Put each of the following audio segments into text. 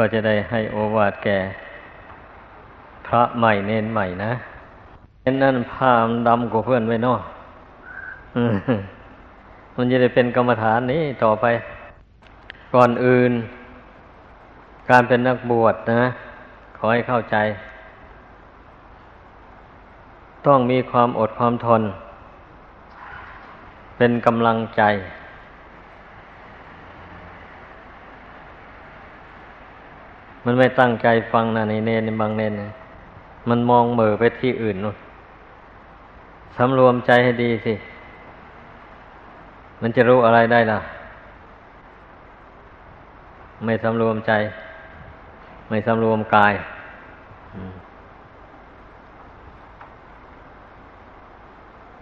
ก็จะได้ให้โอวาทแก่ พระใหม่เน้นใหม่นะเน้นนั่นพามดำกว่าเพื่อนไว้นอมันจะได้เป็นกรรมฐานนี้ต่อไป ก่อนอื่น การเป็นนักบวชนะ ขอให้เข้าใจ ต้องมีความอดความทน เป็นกำลังใจ มันไม่ตั้งใจฟังนะในเนนบางเนนมันมองเหม่อไปที่อื่นนู่นสำรวมใจให้ดีสิ มันจะรู้อะไรได้ล่ะ ไม่สำรวมใจ ไม่สำรวมกาย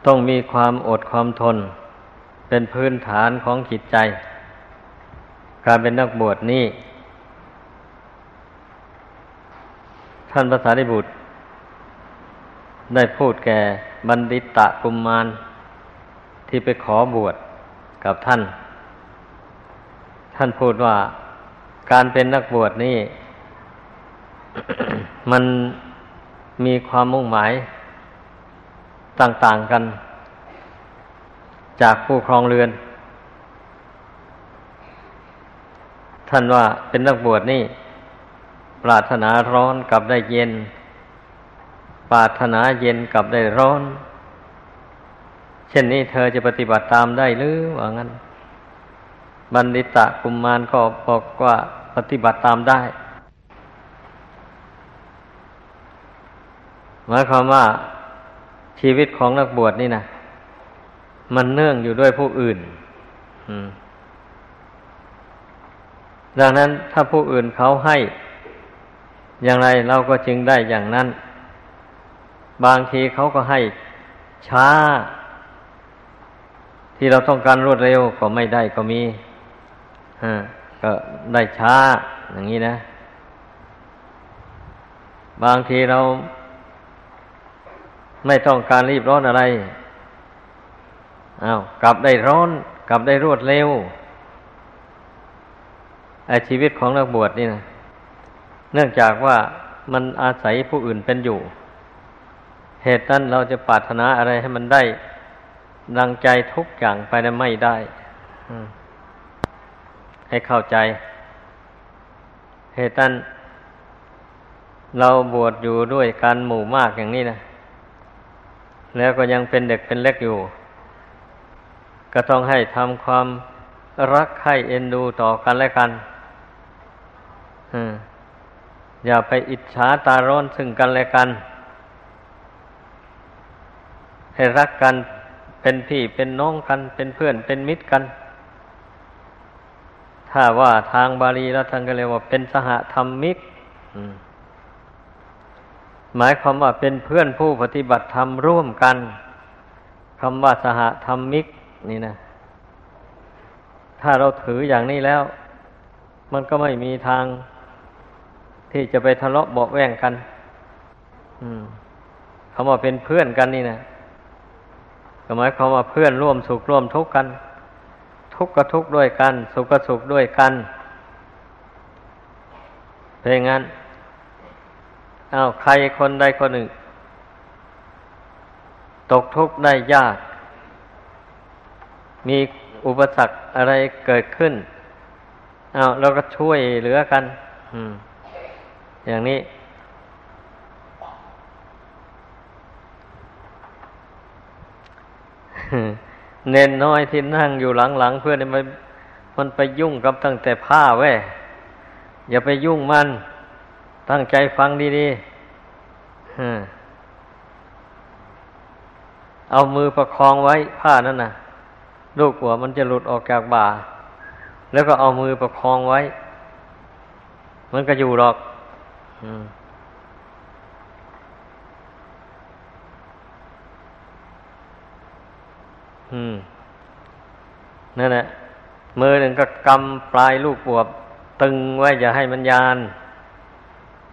ต้องมีความอดความทน เป็นพื้นฐานของจิตใจ การเป็นนักบวชนี่ ท่านภาษาดิบุตร ได้พูดแก่บัณฑิตะกุมมารที่ไปขอบวชกับท่าน ท่านพูดว่าการเป็นนักบวชนี่ มันมีความมุ่งหมายต่างๆกัน จากผู้ครองเรือน ท่านว่าเป็นนักบวชนี่ ปรารถนาร้อนกับได้เย็น ปรารถนาเย็นกับได้ร้อน เช่นนี้เธอจะปฏิบัติตามได้หรือว่างั้น บัณฑิตะกุมมารก็บอกว่าปฏิบัติตามได้ หมายความว่าชีวิตของนักบวชนี่นะมันเนื่องอยู่ด้วยผู้อื่นดังนั้นถ้าผู้อื่นเขาให้ อย่างไรเราก็จึงได้อย่างนั้น บางทีเขาก็ให้ช้า ที่เราต้องการรวดเร็วก็ไม่ได้ก็มีก็ได้ช้า อย่างนี้นะ บางทีเราไม่ต้องการรีบร้อนอะไรอา้าวกลับได้ร้อน กลับได้รวดเร็วไอชีวิตของนักบวชนี่นะ เนื่องจากว่ามันอาศัยผู้อื่นเป็นอยู่ เหตุนั้นเราจะปรารถนาอะไรให้มันได้ดังใจทุกอย่างไปนั้นไม่ได้ให้เข้าใจ เหตุนั้นเราบวชอยู่ด้วยการหมู่มากอย่างนี้นะ แล้วก็ยังเป็นเด็กเป็นเล็กอยู่ ก็ต้องให้ทำความรักใคร่เอ็นดูต่อกันและกัน อืม อย่าไปอิจฉาตาร้อนซึ่งกันและกัน ให้รักกันเป็นพี่เป็นน้องกันเป็นเพื่อนเป็นมิตรกัน ถ้าว่าทางบาลีแล้วท่านก็เรียกว่าเป็นสหธรรมมิกหมายความว่าเป็นเพื่อนผู้ปฏิบัติธรรมร่วมกันคำว่าสหธรรมิกนี่นะ ถ้าเราถืออย่างนี้แล้ว มันก็ไม่มีทาง ที่จะไปทะเลาะเบาแวงกัน อืมคำว่าเป็นเพื่อนกันนี่นะก็หมายความว่าเพื่อนร่วมสุขร่วมทุกข์กัน ทุกข์ก็ทุกข์ด้วยกัน สุขก็สุขด้วยกันเพราะงั้นอา้าวใครคนใดคนหนึ่ง ตกทุกข์ได้ยาก มีอุปสรรคอะไรเกิดขึ้นอา้าวเราก็ช่วยเหลือกัน อืม อย่างนี้ เน้นน้อยที่นั่งอยู่หลังๆเพื่อนมันมันไปยุ่งกับตั้งแต่ผ้าแว้อย่าไปยุ่งมัน ตั้งใจฟังดีๆเอามือประคองไว้ผ้านั่นน่ะ ลูกหัวมันจะหลุดออกจากบ่า แล้วก็เอามือประคองไว้ มันก็อยู่หรอก อืมนั่นแหละมือหนึ่งก็กำปลายลูกบวบ ตึงไว้อย่าให้มันยาน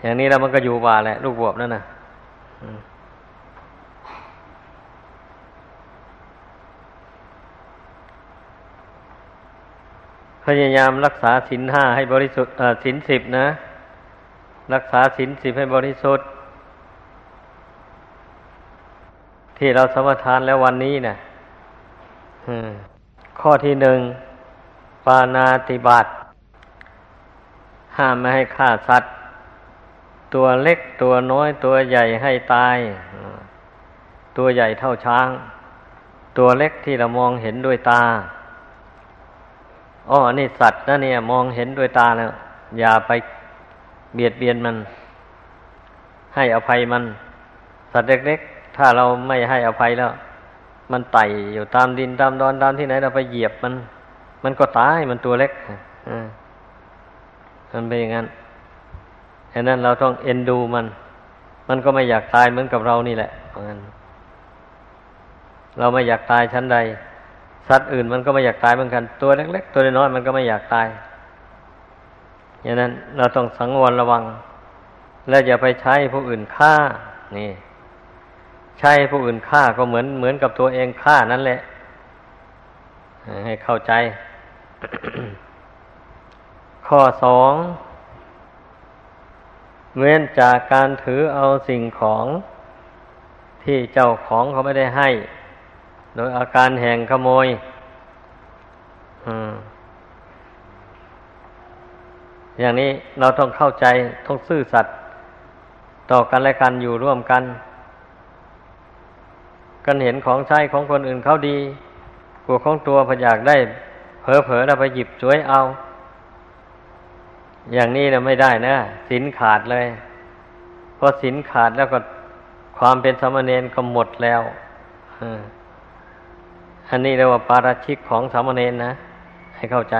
อย่างนี้แล้วมันก็อยู่บ่าแหละ ลูกบวบนั่นนะพยายามรักษาสินห้าให้บริสุทธิ์สินสิบนะ รักษาศีลสิบให้บริสุทธิ์ ที่เราสมทานแล้ววันนี้นะ่ะข้อที่หนึ่ง ปานาติบาตห้ามไม่ให้ฆ่าสัตว์ ตัวเล็กตัวน้อยตัวใหญ่ให้ตาย ตัวใหญ่เท่าช้าง ตัวเล็กที่เรามองเห็นด้วยตาอ๋อนี่สัตว์นะเนี่ย มองเห็นด้วยตาแล้ว อย่าไป เบียดเบียนมัน ให้อภัยมัน สัตว์เล็กๆ ถ้าเราไม่ให้อภัยแล้ว มันไต่อยู่ตามดินตามดอนตามที่ไหนเราไปเหยียบมัน มันก็ตายมันตัวเล็กอ่ามันเป็นอย่างนั้นฉะนั้นเราต้องเอ็นดูมัน มันก็ไม่อยากตายเหมือนกับเรานี่แหละเพราะงั้นเราไม่อยากตายชั้นใด สัตว์อื่นมันก็ไม่อยากตายเหมือนกัน ตัวเล็ก ๆ ตัวน้อยมันก็ไม่อยากตาย อย่างนั้นเราต้องสังวรระวัง และอย่าไปใช้ผู้อื่นฆ่า นี่ ใช้ผู้อื่นฆ่าก็เหมือนเหมือนกับตัวเองฆ่านั่นแหละ ให้เข้าใจ ข้อสองเว้นจากการถือเอาสิ่งของที่เจ้าของเขาไม่ได้ให้ โดยอาการแห่งขโมย อืม อย่างนี้เราต้องเข้าใจต้องซื่อสัตย์ต่อกันและกันอยู่ร่วมกัน กันเห็นของใช้ของคนอื่นเขาดีกลัวของตัวพยากได้เผลอๆแล้วไปหยิบช่วยเอา อย่างนี้นะไม่ได้นะสินขาดเลยเพราะสินขาดแล้วก็ความเป็นสมณเณรก็หมดแล้วอันนี้เรียกว่าปาราชิกของสามเณรนะ ให้เข้าใจ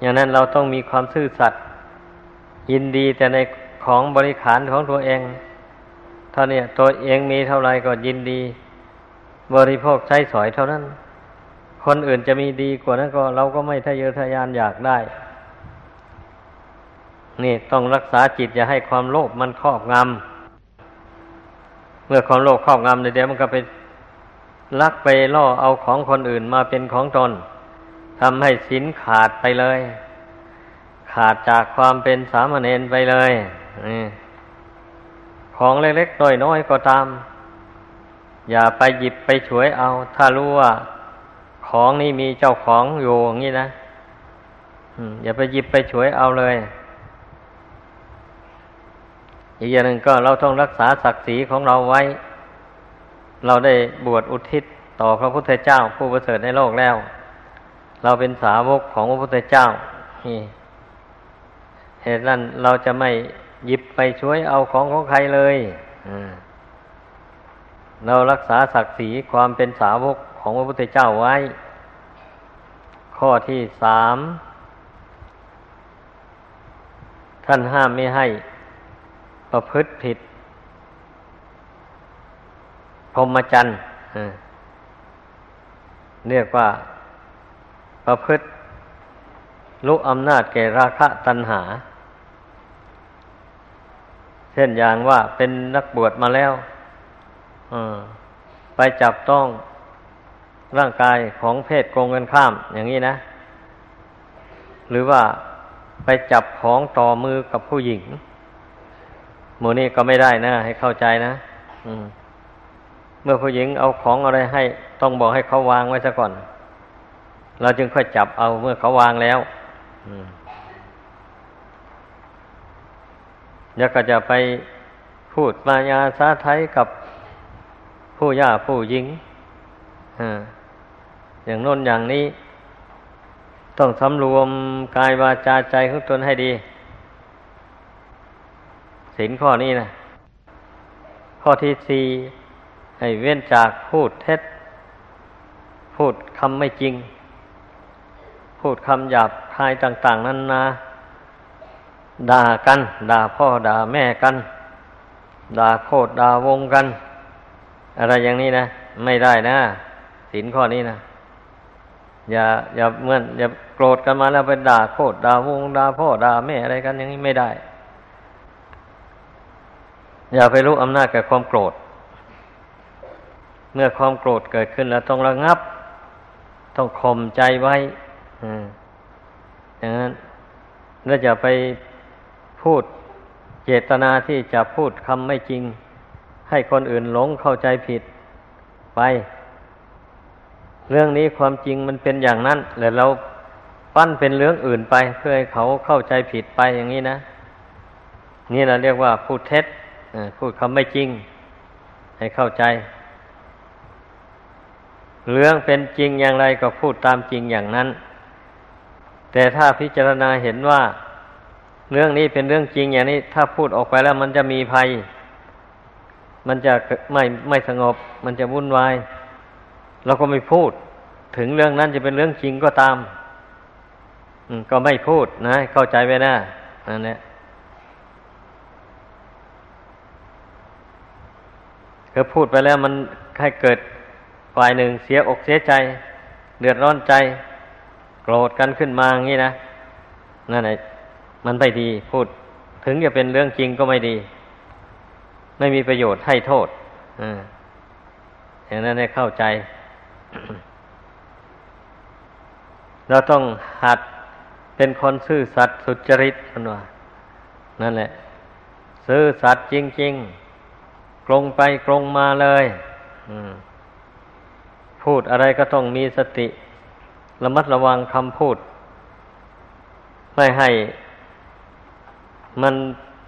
อย่างนั้นเราต้องมีความซื่อสัตย์ยินดีแต่ในของบริขารของตัวเองเท่านี้ตัวเองมีเท่าไรก็ยินดี บริโภคใช้สอยเท่านั้น คนอื่นจะมีดีกว่านั้นก็เราก็ไม่ทะเยอทะยานอยากได้ นี่ต้องรักษาจิตอย่าให้ความโลภมันครอบงำเมื่อความโลภครอบงำเดี๋ยวมันก็ไปลักไปล่อเอาของคนอื่นมาเป็นของตน ทำให้ศีลขาดไปเลย ขาดจากความเป็นสามเณรไปเลยของเล็กๆน้อยๆก็ตาม อย่าไปหยิบไปฉวยเอา ถ้ารู้ว่า ของนี่มีเจ้าของอยู่อย่างนี้นะอย่าไปหยิบไปฉวยเอาเลย อีกอย่างหนึ่งก็เราต้องรักษาศักดิ์ศรีของเราไว้ เราได้บวชอุทิศต่อพระพุทธเจ้าผู้ประเสริฐในโลกแล้ว เราเป็นสาวกของพระพุทธเจ้าเหตุนั้นเราจะไม่หยิบไปช่วยเอาของของใครเลยเรารักษาศักดิ์ศรีความเป็นสาวกของพระพุทธเจ้าไว้ ข้อที่สามท่านห้ามไม่ให้ ประพฤติผิดพรหมจรรย์เรียกว่า ประพฤติลุอำนาจแก่ราคะตัณหา เช่นอย่างว่าเป็นนักบวชมาแล้วไปจับต้องร่างกายของเพศโกงกันข้าม อย่างนี้นะ หรือว่าไปจับของต่อมือกับผู้หญิงหมูนี้ก็ไม่ได้นะ ให้เข้าใจนะเมื่อผู้หญิงเอาของอะไรให้ ต้องบอกให้เขาวางไว้ซะก่อน เราจึงค่อยจับเอาเมื่อเขาวางแล้วแล้วก็จะไปพูดมายาสาไทยกับผู้ย่าผู้หญิงอย่างน้นอย่างนี้ ต้องสำรวมกายวาจาใจของตนให้ดีสินข้อนี้นะข้อที่สี่ให้เว้นจากพูดเท็จ พูดคำไม่จริง พูดคำหยาบคายต่าง ๆ นั้นนะด่ากัน ด่าพ่อด่าแม่กัน ด่าโคตรด่าวงกัน อะไรอย่างนี้นะ ไม่ได้นะสินข้อนี้นะอย่า อย่าเมื่ออย่าโกรธกันมาแล้วไปด่าโคตรด่าวงด่าพ่อด่าแม่อะไรกัน อย่างนี้ไม่ได้ อย่าไปรู้อำนาจกับความโกรธ เมื่อความโกรธเกิดขึ้นแล้วต้องระงับ ต้องข่มใจไว้ อย่างนั้นแล้วจะไปพูดเจตนาที่จะพูดคำไม่จริง ให้คนอื่นหลงเข้าใจผิดไป เรื่องนี้ความจริงมันเป็นอย่างนั้นแล้วเราปั้นเป็นเรื่องอื่นไป เพื่อให้เขาเข้าใจผิดไปอย่างนี้นะ นี่เราเรียกว่าพูดเท็จพูดคำไม่จริง ให้เข้าใจ เรื่องเป็นจริงอย่างไรก็พูดตามจริงอย่างนั้น แต่ถ้าพิจารณาเห็นว่าเรื่องนี้เป็นเรื่องจริงอย่างนี้ ถ้าพูดออกไปแล้วมันจะมีภัย มันจะไม่ไม่สงบ มันจะวุ่นวาย เราก็ไม่พูด ถึงเรื่องนั้นจะเป็นเรื่องจริงก็ตามก็ไม่พูดนะ เข้าใจไว้นะนั่นแหละคือพูดไปแล้วมันให้เกิดฝ่ายหนึ่งเสียอกเสียใจ เดือดร้อนใจ รธกันขึ้นมาอย่างนี้นะนั่นแหละมันไม่ดีพูด ถึงจะเป็นเรื่องจริงก็ไม่ดี ไม่มีประโยชน์ให้โทษอย่างนั้นให้เข้าใจ เราต้องหัดเป็นคนซื่อสัตย์สุจริตกันว่านั่นแหละ ซื่อสัตย์จริง ๆ กลงไปกลงมาเลยพูดอะไรก็ต้องมีสติ ระมัดระวังคำพูด ไม่ให้ มัน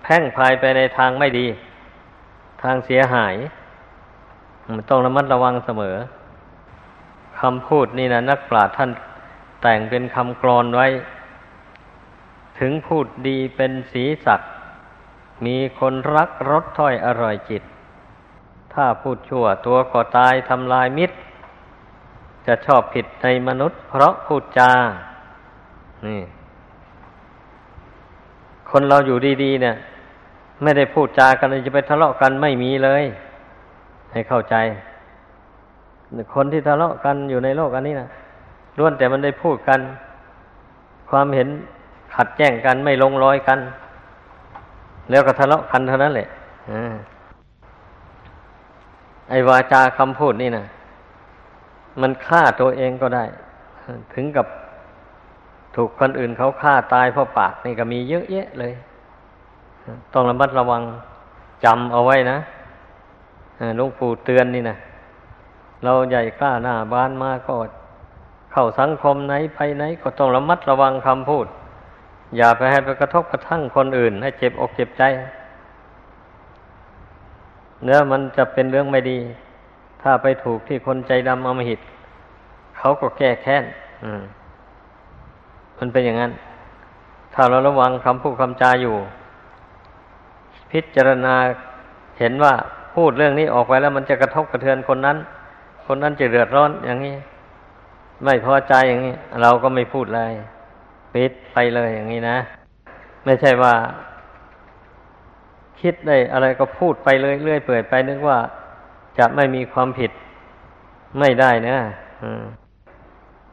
แพ่งพายไปในทางไม่ดี ทางเสียหาย มันต้องระมัดระวังเสมอคำพูดนี่นะนักปราชญ์ท่านแต่งเป็นคำกรอนไว้ ถึงพูดดีเป็นสีสักมีคนรักรสถ้อยอร่อยจิต ถ้าพูดชั่วตัวก็ตายทำลายมิตร จะชอบผิดในมนุษย์ เพราะพูดจา นี่ คนเราอยู่ดีๆเนี่ย ไม่ได้พูดจากันจะไปทะเลาะกันไม่มีเลย ให้เข้าใจ คนที่ทะเลาะกันอยู่ในโลกอันนี้นะล้วนแต่มันได้พูดกัน ความเห็นขัดแย้งกันไม่ลงรอยกัน แล้วก็ทะเลาะกันเท่านั้นแหละไอ้วาจาคำพูดนี่นะ มันฆ่าตัวเองก็ได้ ถึงกับถูกคนอื่นเขาฆ่าตายเพราะปากนี่ก็มีเยอะแยะเลย ต้องระมัดระวังจำเอาไว้นะหลวงปู่เตือนนี่นะเราใหญ่กล้าหน้าบ้านมาก็เข้าสังคมไหนไปไหน ก็ต้องระมัดระวังคำพูด อย่าไปให้ไปกระทบกระทั่งคนอื่น ให้เจ็บอกเจ็บใจเนื้อมันจะเป็นเรื่องไม่ดี ถ้าไปถูกที่คนใจดำอมหิต เขาก็แก้แค้นมันเป็นอย่างนั้น ถ้าเราระวังคำพูดคำจาอยู่ พิจารณาเห็นว่าพูดเรื่องนี้ออกไปแล้วมันจะกระทบกระเทือนคนนั้น คนนั้นจะเดือดร้อนอย่างนี้ ไม่พอใจอย่างนี้ เราก็ไม่พูดเลยปิดไปเลยอย่างนี้นะ ไม่ใช่ว่า คิดได้อะไรก็พูดไปเลยเรื่อยเปื่อยไปนึกว่า จะไม่มีความผิดไม่ได้นะ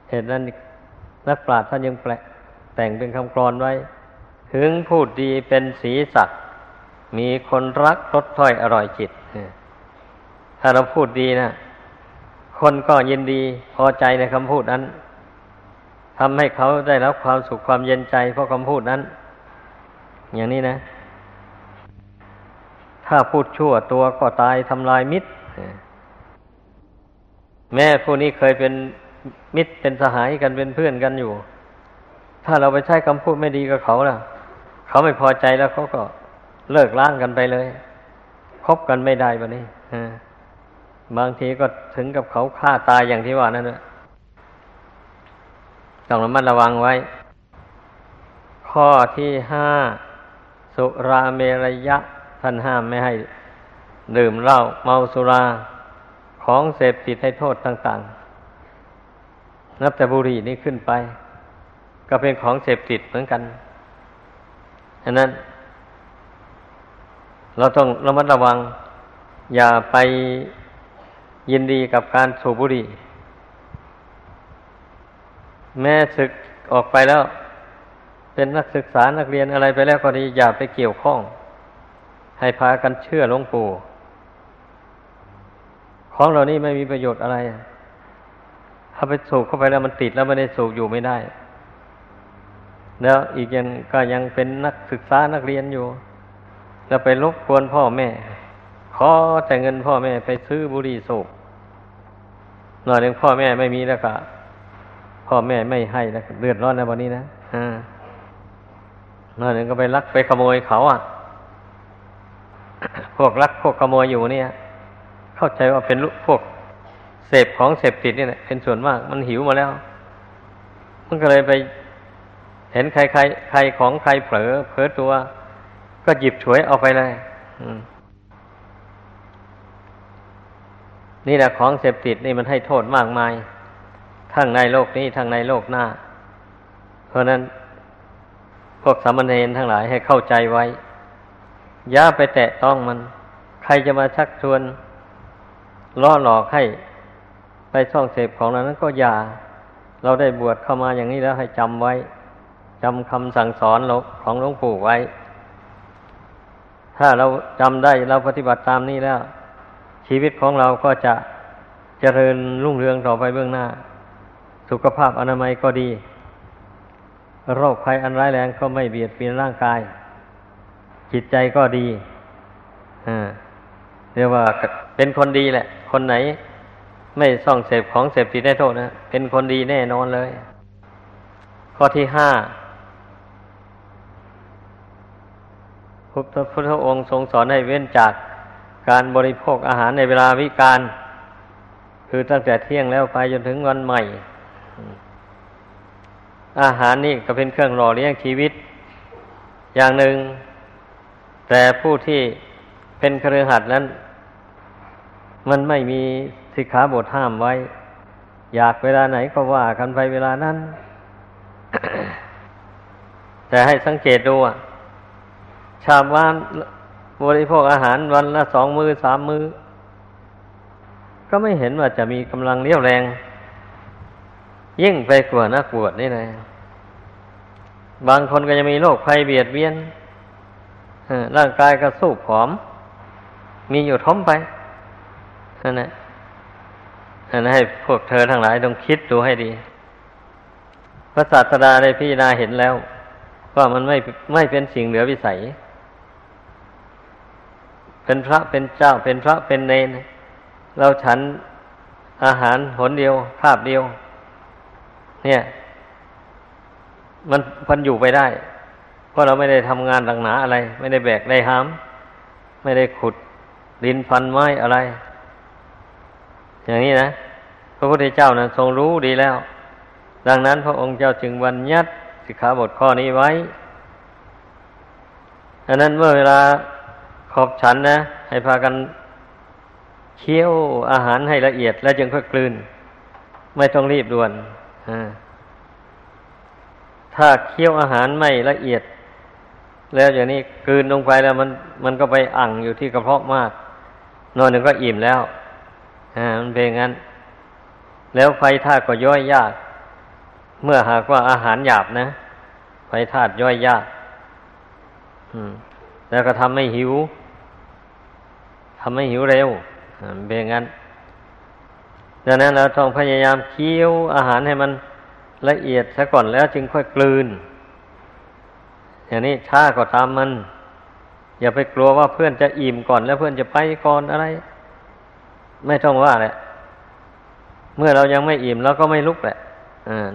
เหตุนั้นนักปราชญ์ท่านยังแปลแต่งเป็นคำกรอนไว้ ถึงพูดดีเป็นสีสักมีคนรักรสถ้อยอร่อยจิตถ้าเราพูดดีนะคนก็ยินดีพอใจในคำพูดนั้นทำให้เขาได้รับความสุขความเย็นใจเพราะคำพูดนั้น อย่างนี้นะ ถ้าพูดชั่วตัวก็ตายทำลายมิตร แม่ผู้นี้เคยเป็นมิตรเป็นสหายกันเป็นเพื่อนกันอยู่ ถ้าเราไปใช้คำพูดไม่ดีกับเขาล่ะ เขาไม่พอใจแล้วเขาก็เลิกล้างกันไปเลยคบกันไม่ได้แบบนี้บางทีก็ถึงกับเขาฆ่าตายอย่างที่ว่านั่นแหละต้องระมัดระวังไว้ ข้อที่ห้า สุราเมรยะท่านห้ามไม่ให้ ดื่มเหล้าเมาสุราของเสพติดให้โทษต่างๆ นับแต่บุหรี่นี่ขึ้นไป ก็เป็นของเสพติดเหมือนกันฉะนั้น เราต้องระมัดระวัง อย่าไปยินดีกับการสูบบุหรี่ แม่ศึกออกไปแล้ว เป็นนักศึกษานักเรียนอะไรไปแล้วก็ดีอย่าไปเกี่ยวข้อง ให้พากันเชื่อหลวงปู่ ของเหล่านี้ไม่มีประโยชน์อะไร ถ้าไปสูบเข้าไปแล้วมันติดแล้วไม่ได้สูบอยู่ไม่ได้ แล้วอีกอย่างก็ยังเป็นนักศึกษานักเรียนอยู่ แล้วไปรบกวนพ่อแม่ ขอแต่เงินพ่อแม่ไปซื้อบุหรี่สูบหน่อยหนึ่งพ่อแม่ไม่มีแล้วก็พ่อแม่ไม่ให้แล้วเดือดร้อนในวันนี้นะอ่าหน่อยหนึ่งก็ไปลักไปขโมยเขาอะ พวกลักพวกขโมยอยู่เนี่ย เข้าใจว่าเป็นพวกเสพของเสพติดนี่แหละเป็นส่วนมาก มันหิวมาแล้ว มันก็เลยไปเห็นใครใครใครของใครเผลอเผลอตัว ก็หยิบฉวยเอาไปเลยนี่แหละของเสพติดนี่มันให้โทษมากมาย ทั้งในโลกนี้ทั้งในโลกหน้า เพราะนั้นพวกสามเณรทั้งหลายให้เข้าใจไว้ อย่าไปแตะต้องมัน ใครจะมาชักชวน ล่อหลอกให้ไปช่องเสพของนั้นก็อย่า เราได้บวชเข้ามาอย่างนี้แล้วให้จำไว้จำคำสั่งสอนของหลวงปู่ไว้ ถ้าเราจำได้เราปฏิบัติตามนี้แล้ว ชีวิตของเราก็จะเจริญรุ่งเรืองต่อไปเบื้องหน้า สุขภาพอนามัยก็ดี โรคภัยอันร้ายแรงก็ไม่เบียดเบียนร่างกาย จิตใจก็ดีเรียกว่าเป็นคนดีแหละ คนไหน ไม่ส่องเสพของเสพติดได้โทษนะ เป็นคนดีแน่นอนเลย ข้อที่ห้าพระพุทธองค์ทรงสอนให้เว้นจากการบริโภคอาหารในเวลาวิการ คือตั้งแต่เที่ยงแล้วไปจนถึงวันใหม่ อาหารนี่ก็เป็นเครื่องหล่อเลี้ยงชีวิต อย่างหนึ่ง แต่ผู้ที่เป็นเครือขัดนั้น มันไม่มีสิกขาบทห้ามไว้ อยากเวลาไหนก็ว่ากันไปเวลานั้น แต่ให้สังเกตดูอะ ชาวบ้านบริโภคอาหารวันละสองมือสามมือ ก็ไม่เห็นว่าจะมีกำลังเรี่ยวแรง ยิ่งไปกว่านักบวชนี่นะบางคนก็จะมีโรคภัยเบียดเบียนร่างกายก็สู้ผอม มีอยู่ท้มไป นั่นแหละนั่นให้พวกเธอทั้งหลายต้องคิดดูให้ดี พระศาสดาได้พิจารณาเห็นแล้ว ว่ามันไม่ไม่เป็นสิ่งเหลือวิสัย เป็นพระเป็นเจ้าเป็นพระเป็นเนนเราฉันอาหารหนเดียว ภาพเดียว เนี่ย มันพันอยู่ไปได้ เพราะเราไม่ได้ทำงานหลังหนาอะไร ไม่ได้แบกได้หาม ไม่ได้ขุดดินฟันไม้อะไร อย่างนี้นะ พระพุทธเจ้านะทรงรู้ดีแล้ว ดังนั้นพระองค์เจ้าจึงบัญญัติสิกขาบทข้อนี้ไว้ดังนั้นเมื่อเวลาขอบฉันนะ ให้พากันเคี้ยวอาหารให้ละเอียด แล้วจึงค่อยกลืน ไม่ต้องรีบด่วนถ้าเคี้ยวอาหารไม่ละเอียด แล้วอย่างนี้กลืนลงไปแล้วมันมันก็ไปอั่งอยู่ที่กระเพาะมาก นอนหนึ่งก็อิ่มแล้ว มันเป็นงั้น แล้วไฟธาตุก็ย่อยยาก เมื่อหากว่าอาหารหยาบนะ ไฟธาตุย่อยยากแล้วก็ทำให้หิวทำให้หิวเร็วเป็นงั้นดังนั้นเราต้องพยายามเคี้ยวอาหารให้มันละเอียดซะก่อนแล้วจึงค่อยกลืน อย่างนี้ช้าก็ตามมัน อย่าไปกลัวว่าเพื่อนจะอิ่มก่อนแล้วเพื่อนจะไปก่อนอะไร ไม่ต้องว่าแหละ เมื่อเรายังไม่อิ่มเราก็ไม่ลุกแหละ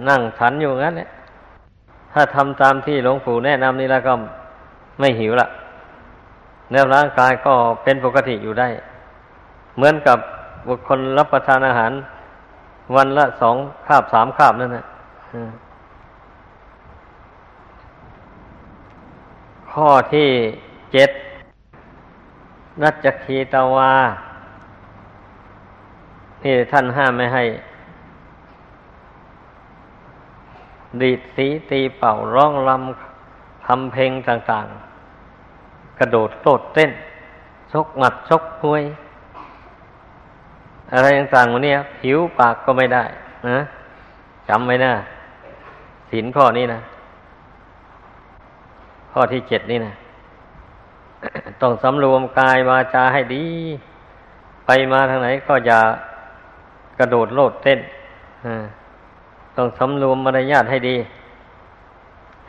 นั่งฉันอยู่งั้นแหละถ้าทำตามที่หลวงปู่แนะนำนี่แล้วก็ไม่หิวละแล้วร่างกายก็เป็นปกติอยู่ได้ เหมือนกับบุคคลรับประทานอาหาร วันละสองคาบสามคาบนั่นนะข้อที่เจ็ดนัจจคีตาวา ที่ท่านห้ามไม่ให้ ดีดสีตีเป่าร้องรำทำเพลงต่างๆ กระโดดโลดเต้น ชกหมัดชกมวย อะไรต่างๆวันนี้ผิวปากก็ไม่ได้นะจำไว้นะสินข้อนี้นะ ข้อที่เจ็ดนี่นะต้องสำรวมกายวาจาให้ดี ไปมาทางไหนก็อย่า กระโดดโลดเต้นต้องสำรวมมารยาทให้ดี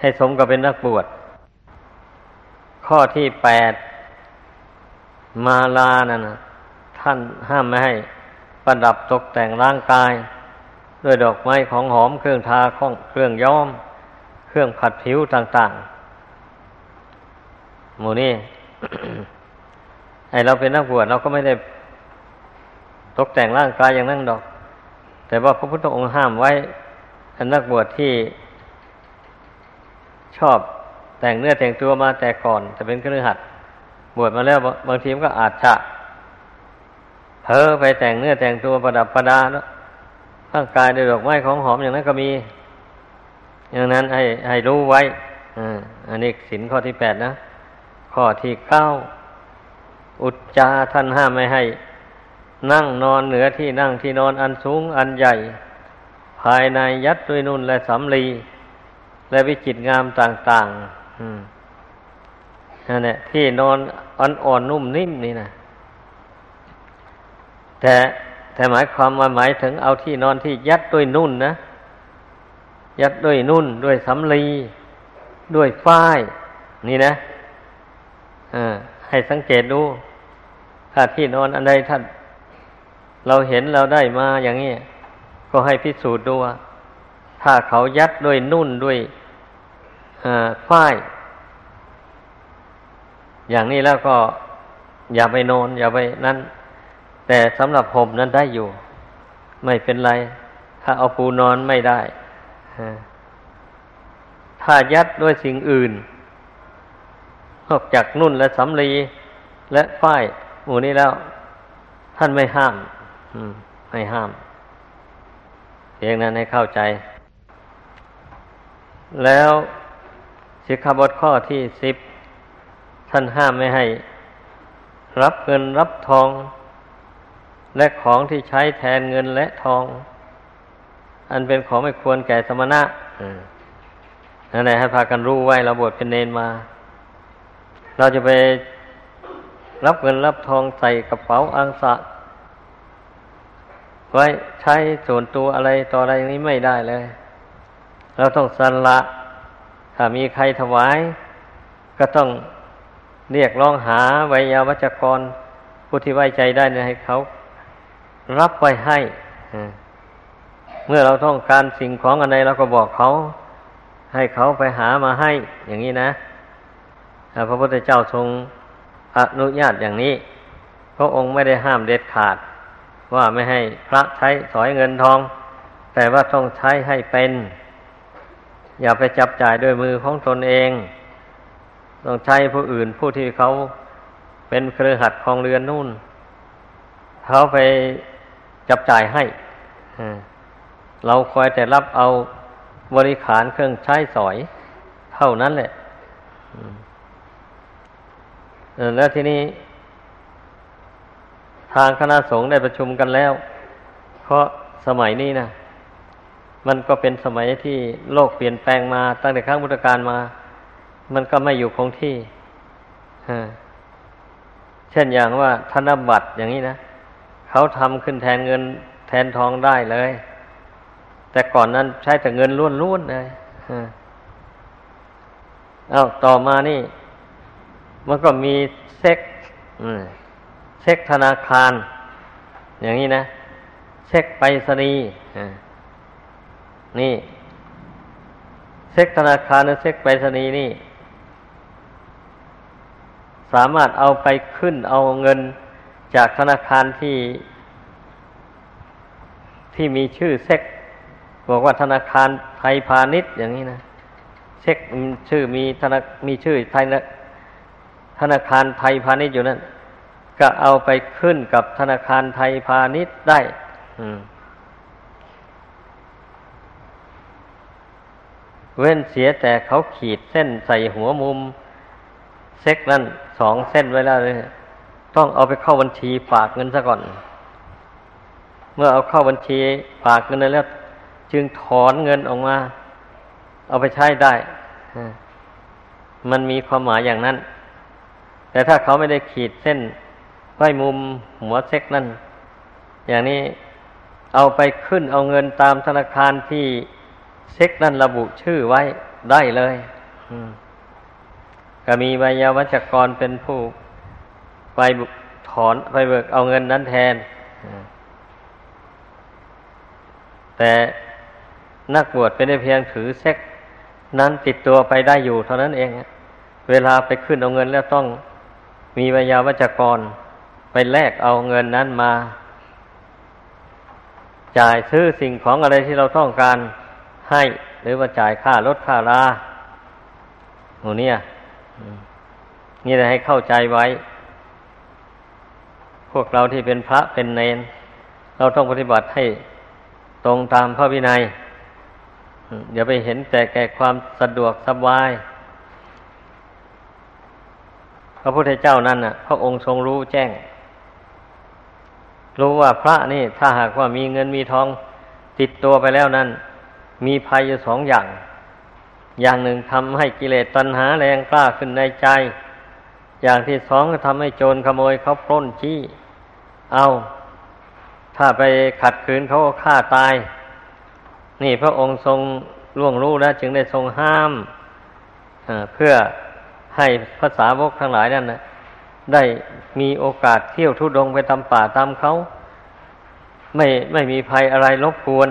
ให้สมกับเป็นนักบวช ข้อที่แปดมาลานั่นนะท่านห้ามไม่ให้ประดับตกแต่งร่างกาย ด้วยดอกไม้ของหอมเครื่องทาของเครื่องย้อม เครื่องผัดผิวต่าง ๆ หมูนี่ไอเราเป็นนักบวชเราก็ไม่ได้ ตกแต่งร่างกายอย่างนั้นดอก แต่ว่าพระพุทธองค์ห้ามไว้นักบวชที่ชอบแต่งเนื้อแต่งตัวมาแต่ก่อนจะเป็นเครือขัดบวชมาแล้วบางทีมันก็อาจจะเพ้อไปแต่งเนื้อแต่งตัวประดับประดาแล้วร่างกายด้วยดอกไม้ของหอมอย่างนั้นก็มี อย่างนั้นให้ให้รู้ไว้อันนี้สินข้อที่แปดนะ ข้อที่เก้าอุจจาท่านห้ามไม่ให้ นั่งนอนเหนือที่นั่งที่นอนอันสูงอันใหญ่ ภายในยัดด้วยนุ่นและสำลี และวิจิตงามต่างๆนั่นแหละที่นอนอ่อนอ่อนนุ่มนิ่มนี่นะแต่แต่หมายความว่าหมายถึงเอาที่นอนที่ยัดด้วยนุ่นนะยัดด้วยนุ่น ด้วยสำลี ด้วยฝ้าย นี่นะอ่าให้สังเกตดูถ้าที่นอนอันใดท่าน เราเห็นเราได้มาอย่างนี้ก็ให้พิสูจน์ดูว่า ถ้าเขายัดด้วยนุ่นด้วยฝ้าย อย่างนี้แล้วก็อย่าไปนอนอย่าไปนั่นแต่สำหรับผมนั้นได้อยู่ ไม่เป็นไร ถ้าเอาปูนอนไม่ได้ถ้ายัดด้วยสิ่งอื่นนอกจากนุ่นและสำลีและฝ้ายหมู่นี้แล้ว ท่านไม่ห้าม ไม่ห้าม เพียงนั้นให้เข้าใจ แล้วสิกขาบทข้อที่สิบท่านห้ามไม่ให้ รับเงินรับทอง และของที่ใช้แทนเงินและทอง อันเป็นของไม่ควรแก่สมณะนั่นแหละให้พากันรู้ไว้เราบวชเป็นเนนมา เราจะไปรับเงินรับทองใส่กระเป๋าอังสะ ไว้ใช้ส่วนตัวอะไรต่ออะไรอย่างนี้ไม่ได้เลย เราต้องสละถ้ามีใครถวาย ก็ต้องเรียกร้องหาไวยาวัจกร ผู้ที่ไว้ใจได้ให้เขารับไปให้เมื่อเราต้องการสิ่งของอะไรเราก็บอกเขา ให้เขาไปหามาให้ อย่างนี้นะพระพุทธเจ้าทรงอนุญาตอย่างนี้ พระองค์ไม่ได้ห้ามเด็ดขาด ว่าไม่ให้พระใช้สอยเงินทอง แต่ว่าต้องใช้ให้เป็น อย่าไปจับจ่ายด้วยมือของตนเอง ต้องใช้ผู้อื่นผู้ที่เขาเป็นเครือขัดของเรือนนู่น เขาไปจับจ่ายให้เราคอยแต่รับเอาบริขารเครื่องใช้สอย เท่านั้นแหละแล้วทีนี้ ทางคณะสงฆ์ได้ประชุมกันแล้ว เพราะสมัยนี้นะมันก็เป็นสมัยที่โลกเปลี่ยนแปลงมาตั้งแต่ครั้งพุทธกาลมา มันก็ไม่อยู่คงที่เช่นอย่างว่าธนบัตรอย่างนี้นะเขาทำขึ้นแทนเงินแทนทองได้เลย แต่ก่อนนั้นใช้แต่เงินล้วนๆเลยเอาต่อมานี่ มันก็มีเช็คเช็คธนาคาร อย่างนี้นะเช็คไปรษณีย์นี่เช็คธนาคารหรือเช็คไปรษณีย์นี่ สามารถเอาไปขึ้นเอาเงินจากธนาคารที่ ที่มีชื่อเซ็กบอกว่าธนาคารไทยพาณิชย์อย่างนี้นะเซ็กชื่อมีธนามีชื่อไทยนะธนาคารไทยพาณิชย์อยู่นั่น ก็เอาไปขึ้นกับธนาคารไทยพาณิชย์ได้เว้นเสียแต่เขาขีดเส้นใส่หัวมุมเซ็กนั่นสองเส้นไว้แล้วเลยต้องเอาไปเข้าบัญชีฝากเงินซะก่อน เมื่อเอาเข้าบัญชีฝากเงินแล้ว จึงถอนเงินออกมา เอาไปใช้ได้มันมีความหมายอย่างนั้น แต่ถ้าเขาไม่ได้ขีดเส้น ไว้มุมหัวเซ็กนั่น อย่างนี้เอาไปขึ้นเอาเงินตามธนาคารที่เซ็กนั่นระบุชื่อไว้ได้เลยก็มีวิยาวัจกรเป็นผู้ไปถอนไปเบิกเอาเงินนั้นแทน แต่นักบวชเป็นเพียงถือเซ็กนั้นติดตัวไปได้อยู่เท่านั้นเอง เวลาไปขึ้นเอาเงินแล้วต้องมีวิยาวัจกร ไปแลกเอาเงินนั้นมา จ่ายซื้อสิ่งของอะไรที่เราต้องการให้ หรือว่าจ่ายค่ารถค่าราหนูเนี่ยนี่แหละให้เข้าใจไว้ พวกเราที่เป็นพระเป็นเนน เราต้องปฏิบัติให้ตรงตามพระวินัยอย่าไปเห็นแต่แก่ความสะดวกสบาย พระพุทธเจ้านั่นน่ะ พระองค์ทรงรู้แจ้ง รู้ว่าพระนี่ถ้าหากว่ามีเงินมีทองติดตัวไปแล้วนั้น มีภัยอยู่สองอย่าง อย่างหนึ่งทำให้กิเลสตัณหาแรงกล้าขึ้นในใจ อย่างที่สองก็ทำให้โจรขโมยเขาปล้นชี้ เอา ถ้าไปขัดขืนเขาก็ฆ่าตาย นี่พระองค์ทรงล่วงรู้แล้วจึงได้ทรงห้ามเพื่อให้ภาษาวกทั้งหลายนั่นนะ ได้มีโอกาสเที่ยวทุดงไปตามป่าตามเขา ไม่ไม่มีภัยอะไรรบกวน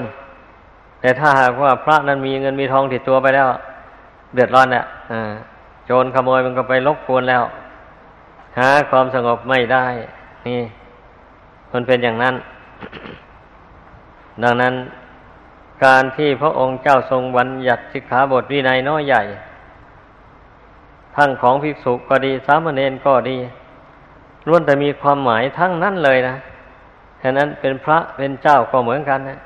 แต่ถ้าหากว่าพระนั้นมีเงินมีทองติดตัวไปแล้ว เดือดร้อนเนี่ยโจรขโมยมันก็ไปรบกวนแล้ว หาความสงบไม่ได้ นี่ มันเป็นอย่างนั้น ดังนั้นการที่พระองค์เจ้าทรงบัญญัติสิกขาบทวินัยน้อยใหญ่ ทั้งของภิกษุก็ดี สามเณรก็ดี ล้วนแต่มีความหมายทั้งนั้นเลยนะฉะนั้นเป็นพระเป็นเจ้าก็เหมือนกันนะ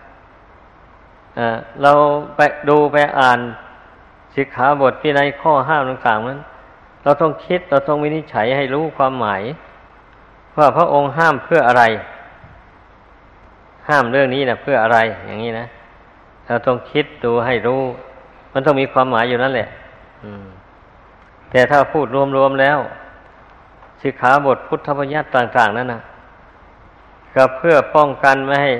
เราไปดูไปอ่านสิกขาบทวินัยข้อห้ามต่างๆนั้นเราต้องคิดเราต้องวินิจฉัยให้รู้ความหมาย ว่าพระองค์ห้ามเพื่ออะไร ห้ามเรื่องนี้นะเพื่ออะไรอย่างนี้นะเราต้องคิดดูให้รู้ มันต้องมีความหมายอยู่นั่นแหละแต่ถ้าพูดรวมๆแล้ว สิกขาบทพุทธบัญญัติต่าง ๆ นั่นนะก็เพื่อป้องกันไม่ให้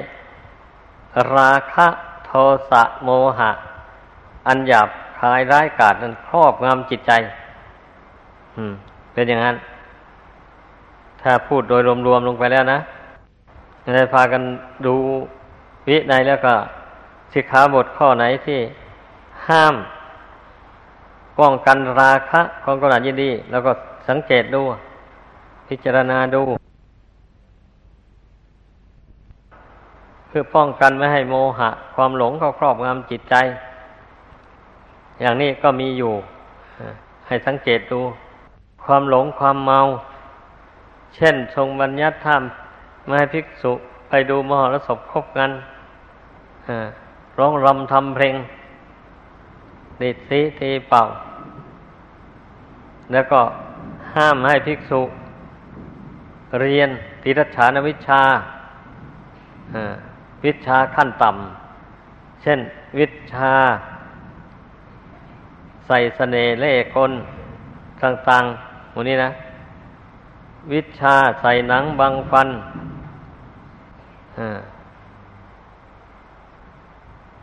ราคะโทสะโมหะ อันหยาบคายร้ายกาจนั้นครอบงำจิตใจ อืม เป็นอย่างนั้น ถ้าพูดโดยรวมๆลงไปแล้วนะได้พากันดูวิในแล้วก็สิกขาบทข้อไหนที่ห้ามป้องกันราคะของกนายินดี แล้วก็สังเกตดู พิจารณาดูเพื่อป้องกันไม่ให้โมหะ ความหลงเข้าครอบงำจิตใจ อย่างนี้ก็มีอยู่ ให้สังเกตดู ความหลงความเมา เช่น ทรงบัญญัติธรรมไม่ให้ภิกษุไปดูมหรสพคบกันร้องรำทำเพลงดิดสีตีเป่า แล้วก็ห้ามให้ภิกษุ เรียนติรชานวิชาวิชาขั้นต่ำเช่น วิชา ใส่สเสน่ห์เล่กลต่างๆหมดนี้นะ วิชาใส่หนังบางฟัน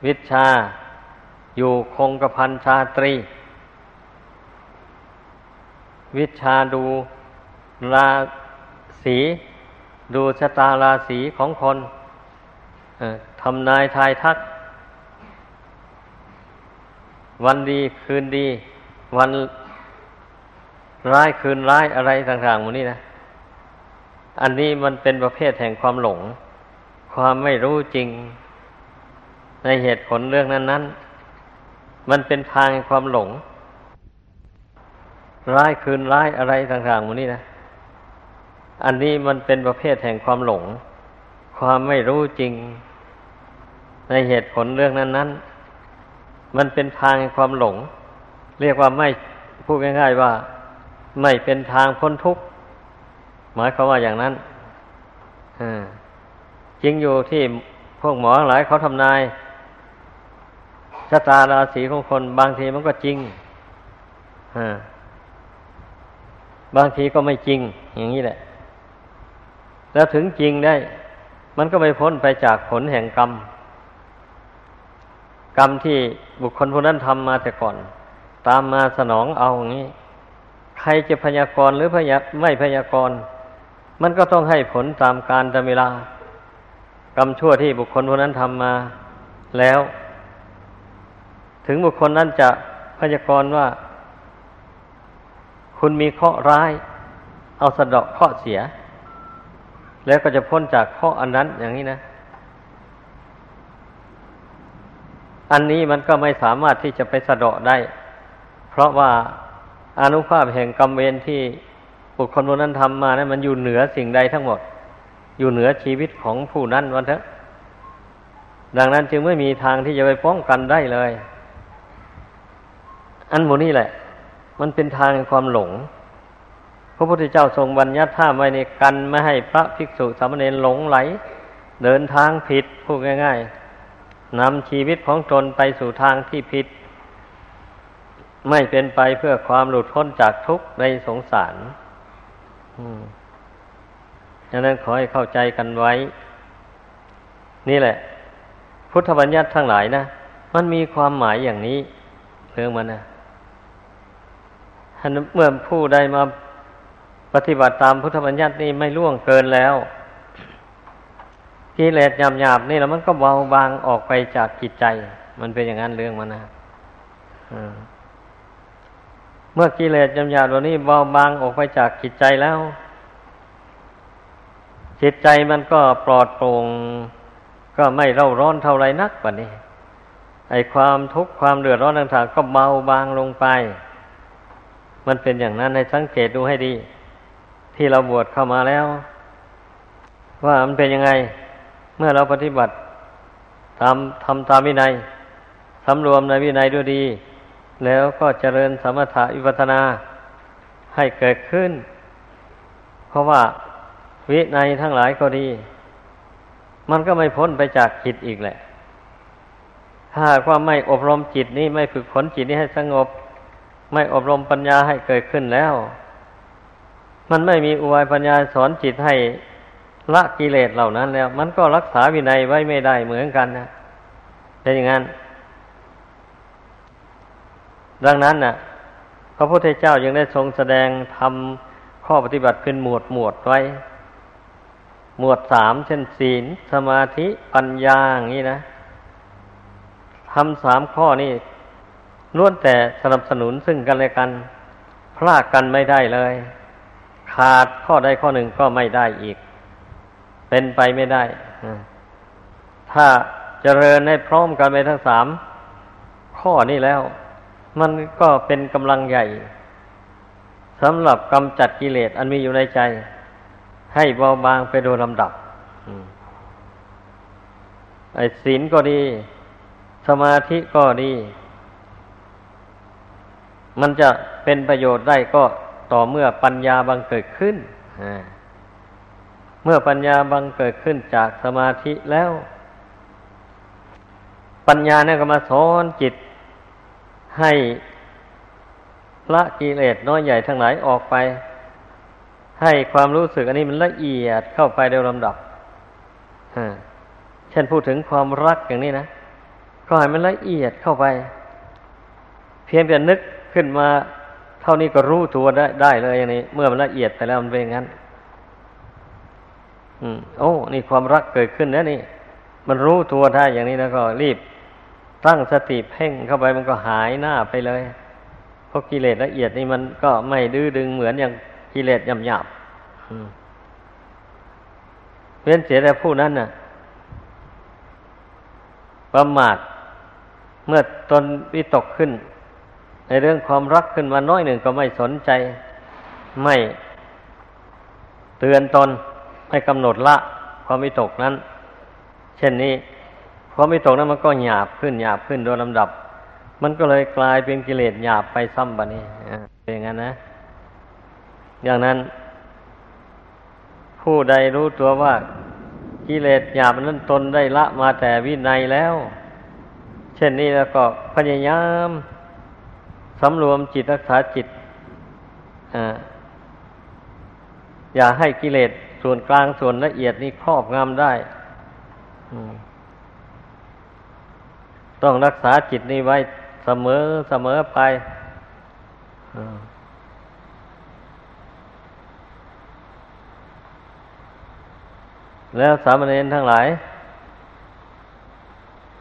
วิชาอยู่คงกระพันชาตรี วิชาดูรา ศีดูชะตาราศีของคนทำนายทายทัก วันดีคืนดี วันร้ายคืนร้ายอะไรต่างๆหมดนี้นะ อันนี้มันเป็นประเภทแห่งความหลง ความไม่รู้จริง ในเหตุผลเรื่องนั้นนั้นมันเป็นทางความหลง ร้ายคืนร้ายอะไรต่างๆหมดนี้นะ อันนี้มันเป็นประเภทแห่งความหลง ความไม่รู้จริง ในเหตุผลเรื่องนั้นนั้นมันเป็นทางความหลง เรียกว่าไม่พูดง่าย ๆว่า ไม่เป็นทางพ้นทุกข์หมายความว่าอย่างนั้นจริงอยู่ที่พวกหมอหลายเขาทำนายชะตาราศีของคนบางทีมันก็จริงบางทีก็ไม่จริง อย่างนี้แหละ แล้วถึงจริงได้ มันก็ไม่พ้นไปจากผลแห่งกรรม กรรมที่บุคคลผู้นั้นทำมาแต่ก่อน ตามมาสนองเอาอย่างนี้ ใครจะพยากรณ์หรือพยาไม่พยากรณ์มันก็ต้องให้ผลตามการตามเวลากรรมชั่วที่บุคคลคนนั้นทำมาแล้ว ถึงบุคคลนั้นจะพยากรณ์ว่า คุณมีเคราะห์ร้าย เอาสะเดาะเคราะห์เสีย แล้วก็จะพ้นจากเคราะห์อันนั้นอย่างนี้นะ อันนี้มันก็ไม่สามารถที่จะไปสะเดาะได้ เพราะว่าอนุภาพแห่งกรรมเวรที่บุคคลคนนั้นทำมานะั้นมันอยู่เหนือสิ่งใดทั้งหมด อยู่เหนือชีวิตของผู้นั้นวันเถอะดังนั้นจึงไม่มีทางที่จะไปป้องกันได้เลย อันโมนี่แหละ มันเป็นทางความหลง พระพุทธเจ้าทรงบัญญัติท่าไว้ในกันไม่ให้พระภิกษุสามเณรหลงไหล เดินทางผิดพูดง่ายๆนำชีวิตของตนไปสู่ทางที่ผิด ไม่เป็นไปเพื่อความหลุดพ้นจากทุกข์ในสงสารดังนั้นขอให้เข้าใจกันไว้ นี่แหละ พุทธบัญญัติทั้งหลายนะมันมีความหมายอย่างนี้เรื่องมันนะเมื่อผู้ใดมา ปฏิบัติตามพุทธบัญญัตินี่ไม่ล่วงเกินแล้วกิเลสหยาบๆนี่แล้วมันก็เบาบางออกไปจากจิตใจ มันเป็นอย่างนั้นเรื่องมันนะเมื่อกิเลสหยาบๆตัวนี้เบาบางออกไปจากจิตใจแล้ว จิตใจมันก็ปลอดโปร่งก็ไม่เร่าร้อนเท่าไรนักกว่านี้ ไอความทุกข์ความเดือดร้อนต่างๆก็เบาบางลงไป มันเป็นอย่างนั้นให้สังเกตดูให้ดี ที่เราบวชเข้ามาแล้ว ว่ามันเป็นยังไง เมื่อเราปฏิบัติตามทำตามวินัยสำรวมในวินัยด้วยดี แล้วก็เจริญสมถะวิปัสนาให้เกิดขึ้น เพราะว่าวินัยทั้งหลายก็ดี มันก็ไม่พ้นไปจากจิตอีกแหละ ถ้าว่าไม่อบรมจิตนี้ไม่ฝึกฝนจิตนี้ให้สงบ ไม่อบรมปัญญาให้เกิดขึ้นแล้ว มันไม่มีอุบายปัญญาสอนจิตให้ละกิเลสเหล่านั้นแล้ว มันก็รักษาวินัยไว้ไม่ได้เหมือนกันนะเป็นอย่างนั้น ดังนั้นนะ่ะ พระพุทธเจ้ายังได้ทรงแสดงทำข้อปฏิบัติเป็นหมวดหมวดไว้ หมวดสามเช่นศีล สมาธิปัญญาอย่างนี้นะทำสามข้อนี่ล้วนแต่สนับสนุนซึ่งกันและกัน พลากกันไม่ได้เลย ขาดข้อใดข้อหนึ่งก็ไม่ได้อีก เป็นไปไม่ได้ ถ้าเจริญให้พร้อมกันไปทั้งสามข้อนี้แล้ว มันก็เป็นกำลังใหญ่สำหรับกำจัดกิเลสอันมีอยู่ในใจ ให้เบาบางไปโดยลำดับไอ้ศีลก็ดี สมาธิก็ดี มันจะเป็นประโยชน์ได้ก็ ต่อเมื่อปัญญาบังเกิดขึ้น เมื่อปัญญาบังเกิดขึ้นจากสมาธิแล้ว ปัญญาเนี่ยก็มาสอนจิตให้ละกิเลสน้อยใหญ่ทั้งหลายออกไป ให้ความรู้สึกอันนี้มันละเอียดเข้าไปโดยลำดับเช่นพูดถึงความรักอย่างนี้นะก็ให้มันละเอียดเข้าไป เพียงแต่นึกขึ้นมา ท่านี้ก็รู้ตัวได้ได้เลยอย่างนี้ เมื่อมันละเอียดไปแล้วมันเป็นงั้น อืม โอ้ นี่ความรักเกิดขึ้นแล้วนี่ มันรู้ตัวได้อย่างนี้แล้วก็รีบตั้งสติเพ่งเข้าไปมันก็หายหน้าไปเลย เพราะกิเลสละเอียดนี่มันก็ไม่ดื้อดึงเหมือนอย่างกิเลสหยาบหยาบเว้นเสียแต่ผู้นั้นน่ะ ประมาทเมื่อตนวิตกขึ้น ในเรื่องความรักขึ้นมาน้อยหนึ่งก็ไม่สนใจ ไม่เตือนตนไม่กำหนดละความวิตกนั้น เช่นนี้ความวิตกนั้นมันก็หยาบขึ้นหยาบขึ้นโดยลำดับ มันก็เลยกลายเป็นกิเลสหยาบไปซ้ำบะนี้เป็นอย่างนั้นนะ อย่างนั้น ผู้ใดรู้ตัวว่ากิเลสหยาบนั้นตนได้ละมาแต่วินัยแล้ว เช่นนี้แล้วก็พยายาม สำรวมจิตรักษาจิตออย่าให้กิเลสส่วนกลางส่วนละเอียดนี้ครอบงำได้ต้องรักษาจิตนี้ไว้เสมอเสมอไปแล้วสามเณรทั้งหลาย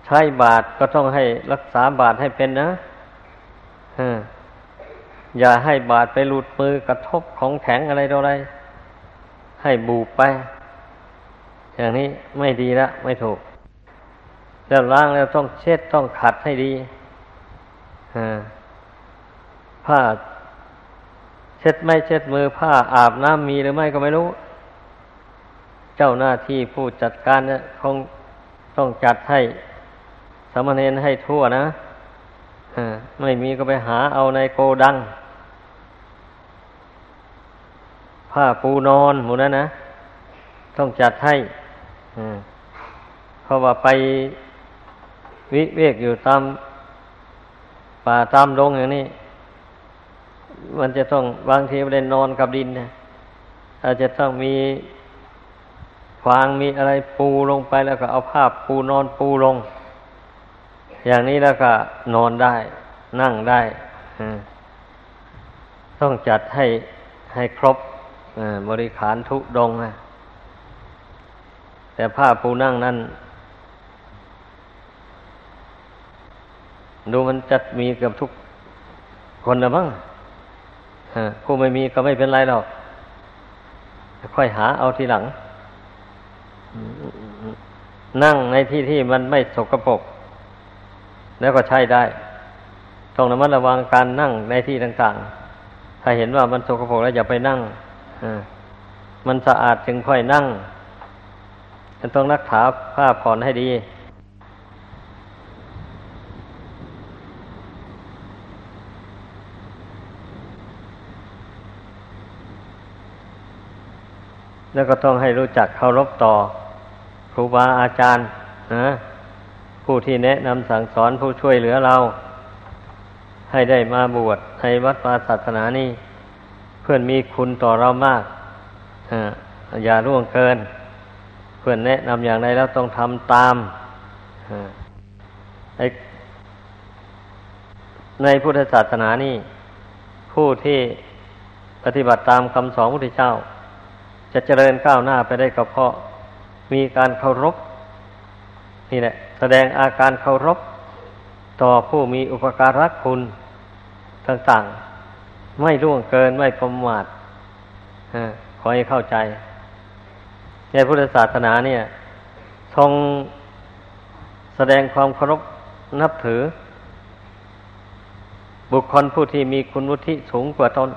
ใช้บาทก็ต้องให้รักษาบาทให้เป็นนะ อย่าให้บาทไปหลุดมือกระทบของแข็งอะไรต่ออะไร ให้บูบไป อย่างนี้ไม่ดีละไม่ถูก แล้วล้างแล้วต้องเช็ดต้องขัดให้ดีผ้าเช็ดไม่เช็ดมือผ้าอาบน้ำมีหรือไม่ก็ไม่รู้ เจ้าหน้าที่ผู้จัดการเนี่ยคงต้องจัดให้สมณเณรให้ทั่วนะ ไม่มีก็ไปหาเอาในโกดัง ผ้าปูนอนหมูนั้นนะต้องจัดให้เพราะว่าไปวิเวกอยู่ตามป่าตามดงอย่างนี้ มันจะต้องบางทีไม่ได้นอนกับดินนะอาจจะต้องมีฟางมีอะไรปูลงไปแล้วก็เอาผ้าปูนอนปูลง อย่างนี้แล้วก็นอนได้ นั่งได้ต้องจัดให้ให้ครบบริขารทุกดงนะแต่ผ้าปูนั่งนั้นดูมันจะมีเกือบทุกคนละมั้งผู้ไม่มีก็ไม่เป็นไรหรอกค่อยหาเอาทีหลัง นั่งในที่ที่มันไม่สกปรก แล้วก็ใช้ได้ ต้องระมัดระวังการนั่งในที่ต่างๆ ถ้าเห็นว่ามันสกปรกแล้วอย่าไปนั่งมันสะอาดจึงค่อยนั่งต้องรักษาผ้าผ่อนให้ดีแล้วก็ต้องให้รู้จักเคารพต่อครูบาอาจารย์นะ ผู้ที่แนะนำสั่งสอนผู้ช่วยเหลือเรา ให้ได้มาบวชในวัดวาศาสนานี้เพื่อนมีคุณต่อเรามากอย่าร่วงเกิน เพื่อนแนะนำอย่างไรแล้วต้องทำตามในพุทธศาสนานี่ผู้ที่ปฏิบัติตามคำสอนพระพุทธเจ้า จะเจริญก้าวหน้าไปได้ก็เพราะมีการเคารพ นี่แหละ แสดงอาการเคารพต่อผู้มีอุปการะคุณต่างๆ ไม่ร่วงเกินไม่ประมาทขอให้เข้าใจ ในพุทธศาสนาเนี่ย ทรงแสดงความเคารพนับถือ บุคคลผู้ที่มีคุณวุฒิสูงกว่าตน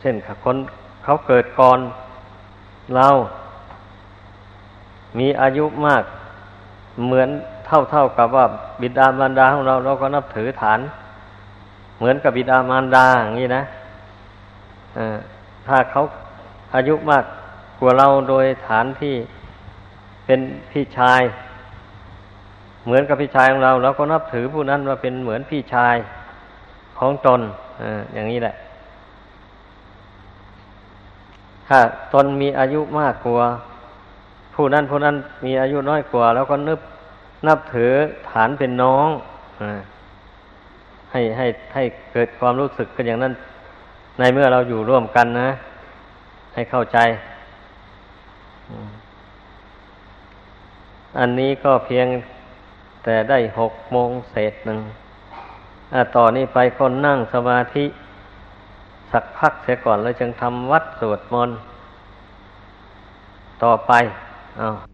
เช่นคนเขาเกิดก่อนเรา มีอายุมากเหมือนเท่าเท่ากับว่าบิดามารดาของเรา เราก็นับถือฐาน เหมือนกับบิดามารดาอย่างนี้นะถ้าเขาอายุมากกว่าเราโดยฐานที่เป็นพี่ชาย เหมือนกับพี่ชายของเราเราก็นับถือผู้นั้นว่าเป็นเหมือนพี่ชายของตนออย่างนี้แหละ ถ้าตนมีอายุมากกว่า ผู้นั้นผู้นั้นมีอายุน้อยกว่า แล้วก็นึบนับถือฐานเป็นน้องอให้ให้ให้เกิดความรู้สึกกันอย่างนั้น ในเมื่อเราอยู่ร่วมกันนะ ให้เข้าใจ อันนี้ก็เพียงแต่ได้หกโมงเศษหนึ่งต่อนนี้ไปคนนั่งสมาธิ สักพักเสียก่อนแล้วจึงทำวัดสวดมนต์ต่อไป อา้าว